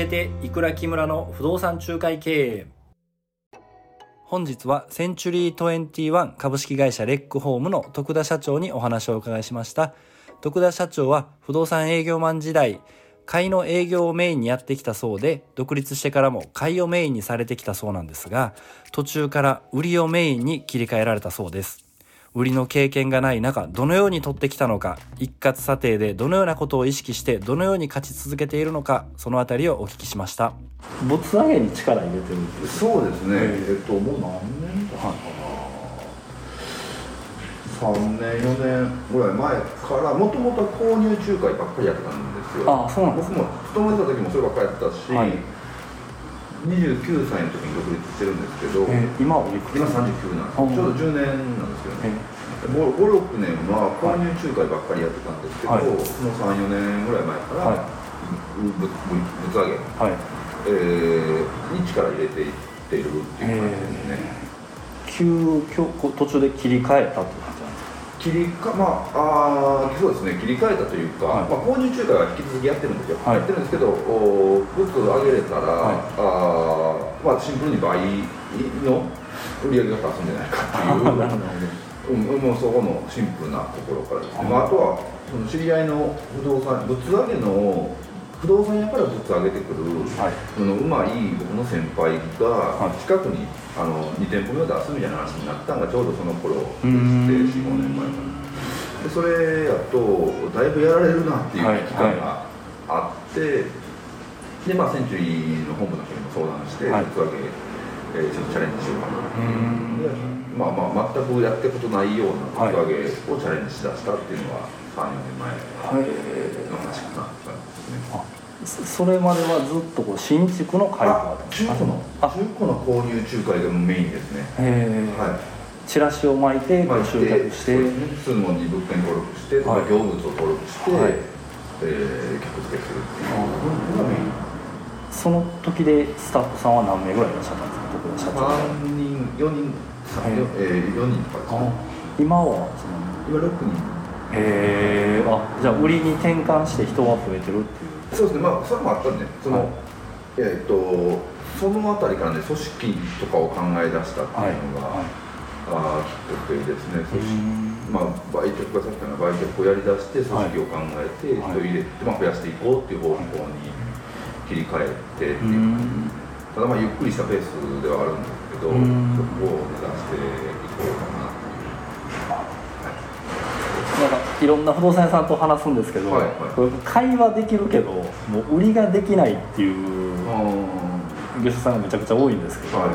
えていくら木村の不動産仲介経営。本日はセンチュリー21株式会社レックホームの徳田社長にお話をお伺いしました。徳田社長は不動産営業マン時代買いの営業をメインにやってきたそうで独立してからも買いをメインにされてきたそうなんですが途中から売りをメインに切り替えられたそうです。売りの経験がない中どのように取ってきたのか一括査定でどのようなことを意識してどのように勝ち続けているのかそのあたりをお聞きしました。ぶつ上げに力入れてるってそうですね、ええっともう何年かな、3年4年ぐらい前からもともと購入仲介ばっかりやってたんですよ。あそうなんです僕も勤めてた時もそればっかりやってたし、はい29歳の時に独立してるんですけど、えー今はおいくつ？今39なんです。あちょうど10年なんですよえね、56年は購入仲介ばっかりやってたんですけど、はい。その34年ぐらい前から、はい。ぶぶぶつ上げ、はい。えーに力入れていっているっていう感じですね、急遽こう途中で切り替えたっ切りかまああーそうですね切り替えたというか、はい。まあ、購入仲介は引き続きやってるんですよ、はい。やってるんですけどおグッズを上げれたら、はい。あーまあ、シンプルに倍の売り上げが立つんじゃないかっていう うん、もうそこのシンプルなところからですね、まあ、あとはその知り合いの不動産物上げの不動産屋から物上げてくる、はい。そのうまい僕の先輩がはい。近くにあの2店舗目を出すみたいな話になったのがちょうどその頃でしてうーん。45年前かなでそれやとだいぶやられるなっていう期間があって、でまあセンチュリーの本部の人にも相談してはい。物上げ、えーちょっとチャレンジしようかな。でまあまあ全くやったことないようなはい。格上げをチャレンジしだしたっていうのは34年前はい。の話かな。って感じですね。あそそれまではずっとこう新築の開あ発中古のあ中古の購入仲介がメインですね。へえはい。チラシを巻いて集客して、そうですね普通のに物件登録して、はい業務を登録して、はいえー客付けするっていうのがメイン。その時でスタッフさんは何名ぐらいいらっしゃったんですか？徳田社長三人四人えー四人とかですあね。今はその今六人。へえあじゃあ売りに転換して人が増えてるっていう。そうですね、まあ、それもあったんで、その、はい。えっ、と、そのあたりからね、組織とかを考え出したっていうのが、あーきっかけですね。組織うんまあ、売却がさっきの売却をやりだして、組織を考えて、はい。人を入れて、まあ、増やしていこうっていう方向に切り替えてってういう。ん。ただ、まあ、ゆっくりしたペースではあるんですけど、そうん。こを目指していこうかなっていう。なんかいろんな不動産屋さんと話すんですけど、はいはい。会話できるけどもう売りができないっていうあ業者さんがめちゃくちゃ多いんですけど、はい。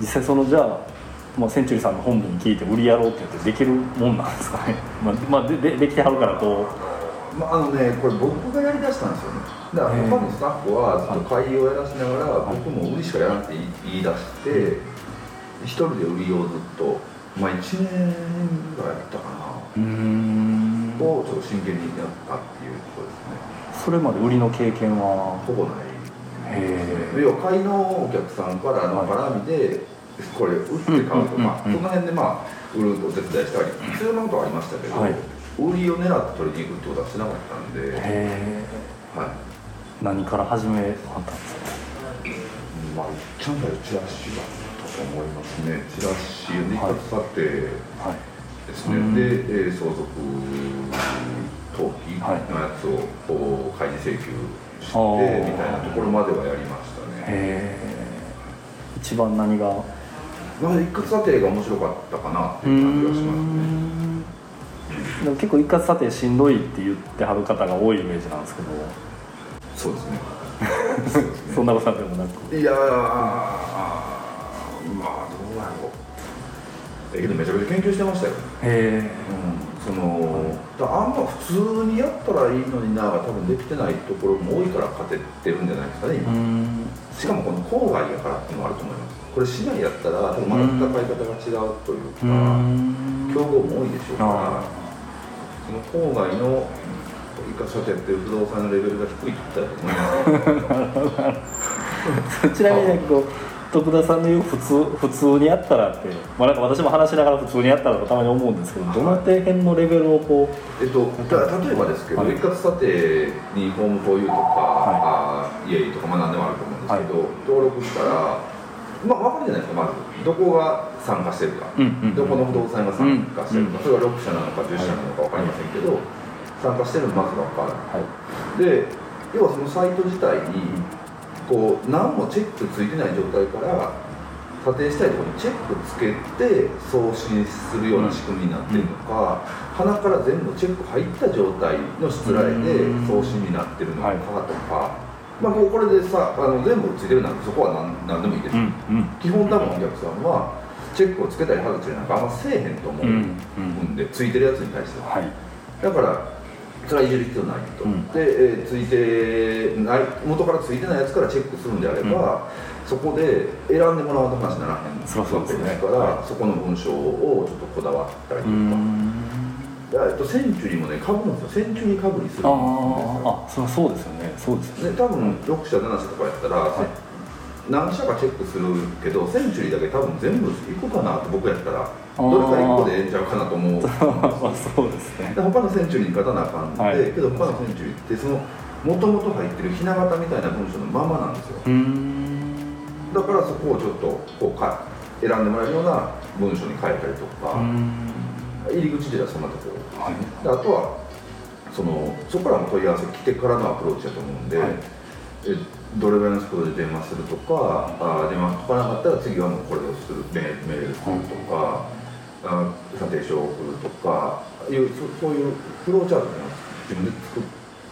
実際そのじゃあもうセンチュリーさんの本部に聞いて売りやろうって言ってできるもんなんですかね、まあまあ、ででできてはるからこまあ、あのね、これ僕がやりだしたんですよね。だから他のスタッフはずっと会議をやらせながら、僕も売りしかやらなくて言い出して、一人で売りをずっと、まあ1年ぐらいやったかな、をちょっと真剣にやったっていうことですね。それまで売りの経験は？ほぼない。へ要は買いのお客さんからの絡みで、これ売って買うとか、その辺でまあ売るお手伝いしたりそういうことはありましたけど、はい。売りを狙って取りに行くってことはしなかったんで、えはい、何から始めはったんですか？まあ、ちゃんとチラシだったと思いますね。チラシで一はい。括査定はい。ですね。うんで、えー相続登記のはいやつをこう開示請求してみたいなところまではやりましたね。一番何が？まあ、一括査定が面白かったかなっていう感じがしますね。でも結構一括査定しんどいって言ってはる方が多いイメージなんですけどそうですね。そうですねそんなことでもなくいやえけどめちゃくちゃ研究してましたよ。へうん、そのだあんま普通にやったらいいのになが多分できてないところも多いから勝ててるんじゃないですかね今、ん。しかもこの郊外やからっていうのもあると思います。これ市内やったら多分また戦い方が違うといううか、ん。競合も多いでしょうからあその郊外の一括査定っていう不動産のレベルが低いって言ったらと思います？ちなみにこう徳田さんの言う普通普通にやったらって、まあ、なんか私も話しながら普通にやったらとたまに思うんですけどどの底辺のレベルをこうえっと、た例えばですけど、はい。一括査定にホームフォーユーとか、あーイエイとか、まあ、何でもあると思うんですけど、登録したら、まあ、分かるじゃないですか、まず、どこが参加してるか、うんうんうん。どこの不動産が参加してるか、うんそれが6社なのか10社なのか分かりませんけど、参加してるのまず分かる。はい。で要はそのサイト自体にこう何もチェックついてない状態から査定したいところにチェックつけて送信するような仕組みになってるのか、鼻から全部チェック入った状態のしつらえで送信になってるのかとか、まあ、こうこれでさあの全部ついてるなんてそこは何何でもいいです、うんうん。基本多分お客さんはチェックをつけたり外したりなんかあんませえへんと思うんで、ついてるやつに対しては。はい。だからそれはいじる必要ないと、うん。で、えーついてない元からついてないやつからチェックするんであれば、そこで選んでもらわんと話にならへん。わけですから、そこの文章をちょっとこだわったりとか、えっと、センチュリーもねかぶるんですよ。センチュリーかぶりするんですあよああそそうですよね。そうですよね。で多分6社7社とかやったら、はい何社かチェックするけどセンチュリーだけ多分全部行くかなって僕やったらどれか1個でええんちゃうかなと思うまあ そうですね。で他のセンチュリーに勝たなあかんで、はい。けど他のセンチュリーってそのもともと入ってるひな形みたいな文章のままなんですよ。うん。だからそこをちょっとこうか選んでもらえるような文章に変えたりとか、うん。入り口ではそんなところはい。であとはそのそこからも問い合わせ来てからのアプローチだと思うんで、はい。えどれぐらいのスピードで電話するとかあ電話かからなかったら次はもうこれをするメールメールするとか、あ査定書を送るとかいうそそういうフローチャートを自分で作っ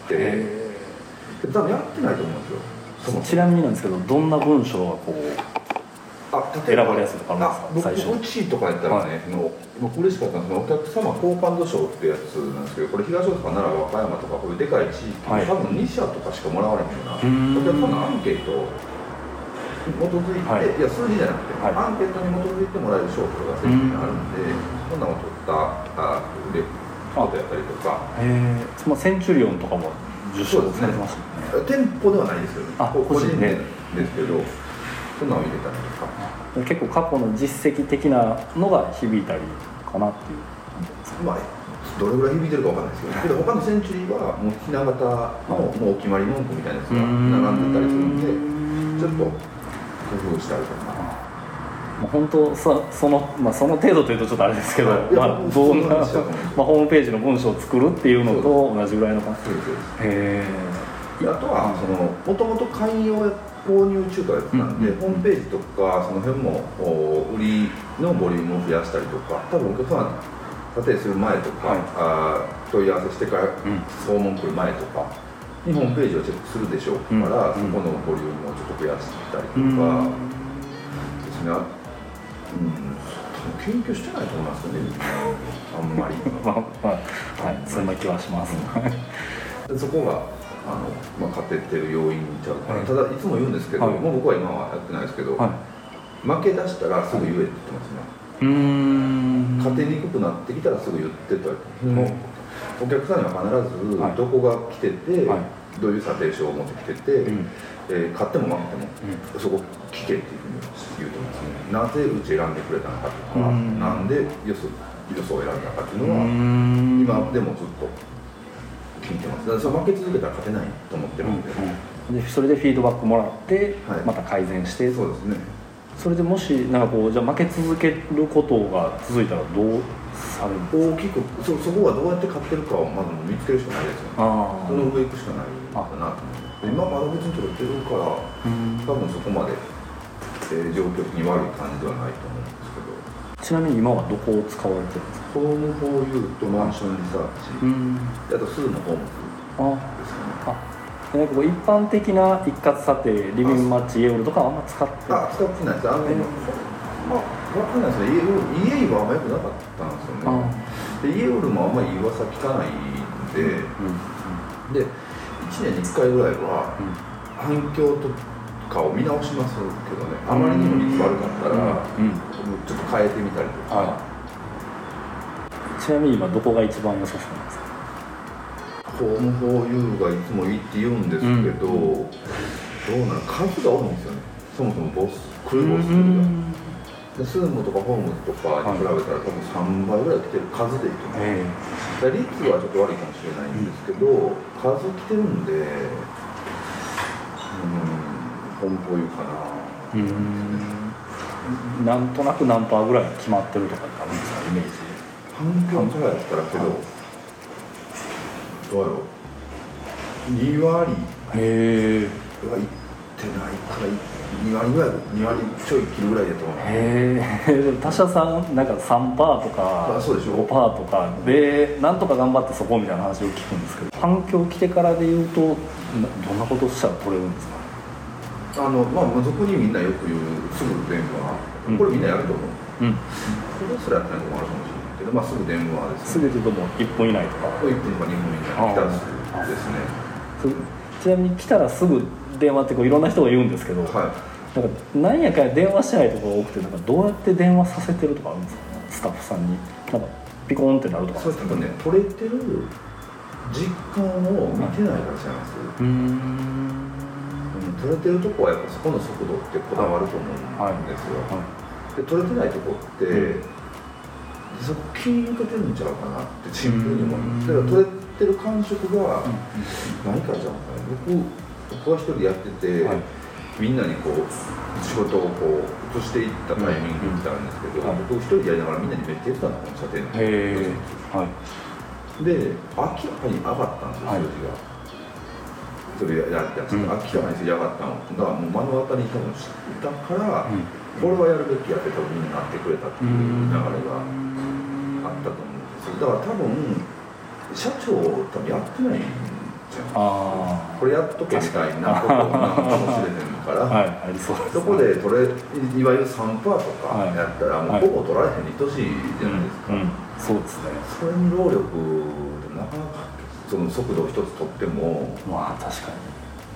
て多分やってないと思うんですよ。ちなみになんですけどどんな文章がこうあ選ばれやすいとかあるんですか？あ僕最初。うちとかやったらね、その僕嬉しかったのはお客様好感度賞ってやつなんですけどこれ東大阪奈良和歌山とかこういうでかい地域、はい。多分2社とかしかもらわれへんようなお客様のアンケートを基づいて、はい。い、や数字じゃなくて、はい。アンケートに基づいてもらえる賞とかが選手にあるんで、そんなのを取ったあでことやったりとか。へえそのセンチュリオンとかも受賞されてましたよね。店舗ではないですけどね個人でですけどそのを入れたりとか。結構過去の実績的なのが響いたりかなっていう。まあ、どれぐらい響いてるかわかんないですけど、けど他のセンチュリーはもうひな形のもうお決まり文句みたいなやつが並ん。でたりするんで、ちょっと工夫したりとか。まあ、本当そその、まあ、その程度というとちょっとあれですけど、まあ、どんな、まあ、ホームページの文章を作るっていうのと同じぐらいの感じであとはそのもともと会員を購入中華やってたんで、うんホームページとかその辺もお売りのボリュームを増やしたりとか多分お客様査定する前とか、はい。あー問い合わせしてからん。訪問来る前とかにホームページをチェックするでしょうから、うん。そこのボリュームをちょっと増やしたりとうん。かですね、あうん、研究してないと思いますよねあんまり。はい。そんな気はします。でそこがあの、まあ、勝ててる要因ちゃうかな、はい。ただいつも言うんですけど、はい。もう僕は今はやってないですけど、はい。負け出したらすぐ言えって言ってますね、うーん。勝てにくくなってきたらすぐ言ってとうお客さんには必はい。ずどこが来てて、はい。どういう査定書を持ってきてて、うん。えー勝っても負けても、そこ聞けっていうふうに言うと思いますね。なぜうち選んでくれたのかとか、うん。なんでよそよそを選んだかっていううのは、ん。今でもずっと聞いてます。だからそれ負け続けたら勝てないと思ってるんで、うんでそれでフィードバックもらって、はい。また改善して。そうですね。それでもしなんかこうじゃあ負け続けることが続いたらどうされる大きくそそこはどうやって勝ってるかをまず見つけるしかないですよね。あその上行くしかないかなと今まだ別に取れてるからうん。多分そこまで、えー状況的に悪い感じではないと思うんですけどちなみに今はどこを使われてるんですか？ホームフォーユーとマンションリサーチ、ん。あとスーのホームあですかねあでなんかこう一般的な一括査定リビングマッチイエオルとかはあんま使ってあ使ってないです。あの、えーまあ分かんないですね家家はあんま良くなかったんですよね。で家よりもあんまり噂聞かないんで、うん。で1年に1回ぐらいは反響とかを見直しますけどね。あまりにも率悪かったら、うん。うん。ちょっと変えてみたりとか、はちなみに今どこが一番良さそうなんですか？ホームフォーユーがいつもいいって言うんですけど、どうなの数が多いんですよね。そもそもボス空母数が。でスームとかホームズとかに比べたら、多分3倍ぐらい来てる数でいくとえで率はちょっと悪いかもしれないんですけど、数来てるんでうん本当いうかな。えうん。なんとなく何パーぐらい決まってるとかってあるんですかイメージ。反響からやったらけど、どうやろう。2割へえはいってないから2割ぐらい2割ちょい切るぐらいだと思うへえ 他社さんなんか3パーとかあそうでしょ。5パーとか。でなんとか頑張ってそこみたいな話を聞くんですけど反響来てからで言うとなどんなことしたら取れるんですか？あのまあ俗にみんなよく言うすぐ電うん。話これみんなやると思う、うん。これすらやってないとこあるかもしれないけど、まあ、すぐ電話ですすぐ言うともう1分以内とか。1分とか2分以内に来たらすぐですね。すちなみに来たらすぐ電話ってこういろんな人が言うんですけど、はなんかなんやかんや電話してないところが多くてなんかどうやって電話させてるとかあるんですか？スタッフさんに。なんかピコーンってなるといか。そうするとね取れてる実感を見てないからじゃないですうーんうん取れてるとこはやっぱそこの速度ってこだわると思うんですよ、で取れてないとこって、うん。そこ気抜けてるんちゃうかなってシンプルに思いますだから取れてる感触が何からじゃんかね僕僕は一人やってて、はい。みんなにこう仕事をこう移していったタイミングってあるんですけど、はい僕一人でやりながらみんなにめっちゃ言ってたのこの射程のはい。で明らかに上がったんですよ、はい。数字が。それやってた。うん。明らかに数字上がったのがもう目の当たりに多分したから、うん。これはやるべきやって多分みんななってくれたっていう流れがあったと思うんですよ。だから多分社長多分やってないんじゃんあこれやっとけみたいなことなのかもしれへんから、あ はいありそうですそこで取れいわゆる3%とかはい。やったらもはい。うほぼ取られへんに等しいじゃないですか、うんうん。そうですね。それに労力なかなかその速度を一つ取ってもまあ確か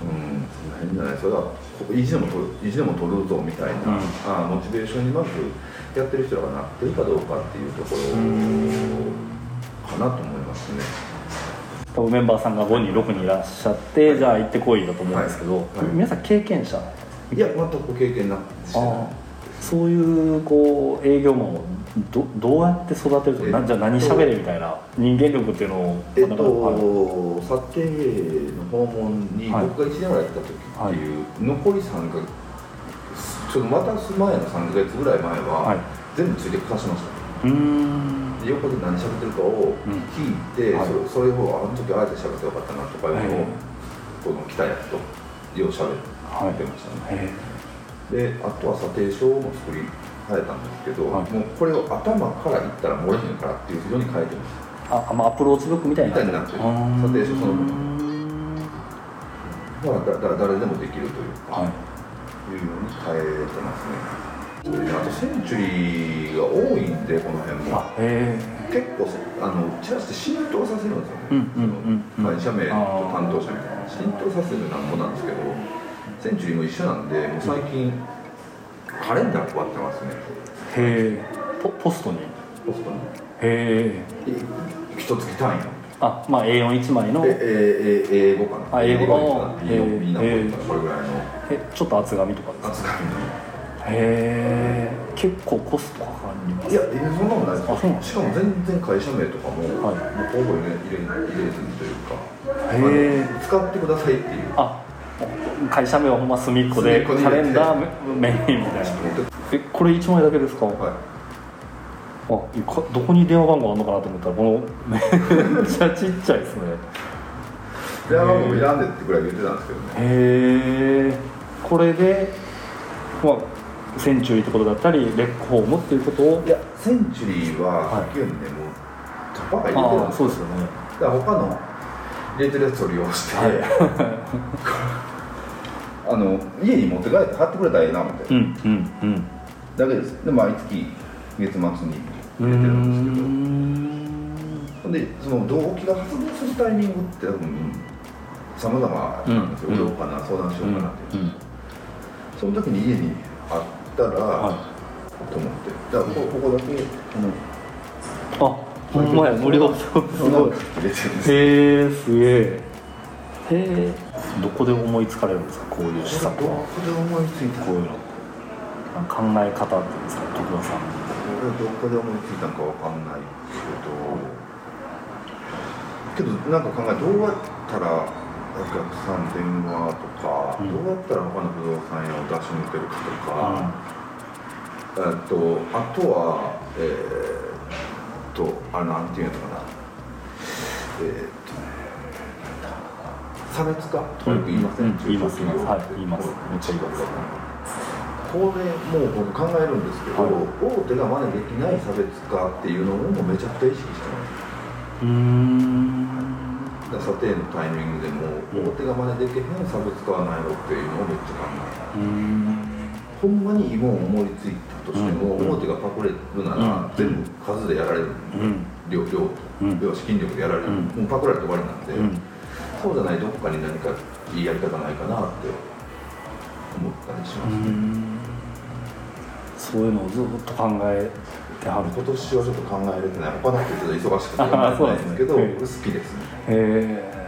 うん変じゃない。それはここ意地でも取る意地でも取るぞみたいな、うん。あモチベーションにまずやってる人らがなってるかどうかっていうところかなと思いますね。に多分メンバーさんが5人6人いらっしゃって、じゃあ行ってこいだと思うんですけど、はい。はい。皆さん経験者？いや全く経験なくしてそういうこう営業マンをどどうやって育てるとえかなじゃあ何喋れみたいな人間力っていうのをえっと、査定の訪問にはい。僕が1年ぐらいやった時っていう、残り3か月ちょっと渡す前の3か月ぐらい前は、はい。全部ついてくさしました。うーん。で横で何喋ってるかをうん聞いて、はい。そそれをあの時あえて喋ってよかったなとかいうのを、はい。この来たやつとよう喋ってはいましたね、へであとは査定書も作り変えたんですけど、はい。もうこれを頭から言ったら漏れへんからっていうふうに変えてます。ーあまあアプローチブックみたいな。みたいになってる。査定書そのものまあ、だだ誰でもできるというか、はい。いうように変えてますね。あとセンチュリーが多いんでこの辺も。結構あのチラシで浸透させるんですよね、うんうんうんうん。会社名と担当者みたいな。浸透させるなんぼなんですけどセンチュリーも一緒なんでもう最近カレンダー配ってますね。えへえポポストに？ポストに。へえい一月単位の？あまあ A41 枚の？えええ英語かな？あ英語か。な？えー。みんなこれぐらいの。えちょっと厚紙とかですか？扱いへえ結構コストかかります。いや、えーそんなことないです。あそうなんしかも全然会社名とかも、はい。もうほぼ入れ入れ入れずにというか、へえ使ってくださいっていう。あ会社名はほんま隅っこでカレンダーメインみたいな。えこれ1枚だけですか、はい、あどこに電話番号あるのかなと思ったらこのめっちゃちっちゃいですね。電話番号もいらんでってぐらい言ってたんですけどね。へえこれでまあセンチュリーってことだったりレックホームっていうことを。いや、センチュリーは、はい。さっきよりね、もう、カッパが入れてるんああですよ。そうですよね。だから他の入れてるやつを利用して、はい。あの家に持って帰って貼ってくれたらええなみたいな、うんうんうん。だけです。で、毎月月末にう入ーれてるんですけど。でその動機が発動するタイミングって多分さまざまなんですよ、うん。売ろうかな相談しようかなって、う。んその時に家にあったら、はと思って。だからここここだけこのあほんまや無料すごい。へえすげえ。へえどこで思いつかれるんですかこういう施策どはこで思いついたこういうの？考え方っていうんですか徳田さんの俺はどこで思いついたのかわかんないけどけどなんか考えどうやったらお客さん電話とか、うん。どうやったら他の不動産屋を出し抜けるかとか、えっとあとはえーっとあれなんていうのかな。えーっとね差別化？とかよく言いません、うん言いますはい言いますめっちゃ言います。これもう僕考えるんですけど、はい大手が真似できない差別化っていうのをもうめちゃくちゃ意識してますうーん。査定のタイミングでもうん大手が真似できへん差別化はないのっていうのをめっちゃ考えうーん。るほんまにいいもん思いついたとしても、うん。大手がパクれるなら、うん。全部数でやられる、うん。量量と、うん。要は資金力でやられる、うん。もうパクられて終わりなんで、うん。そうじゃないどこかに何かいいやり方ないかなって思ったりします、そういうのをずっと考えてはる。今年はちょっと考えれてない。他の人と忙しくてやらないですけど 好きですね。へえ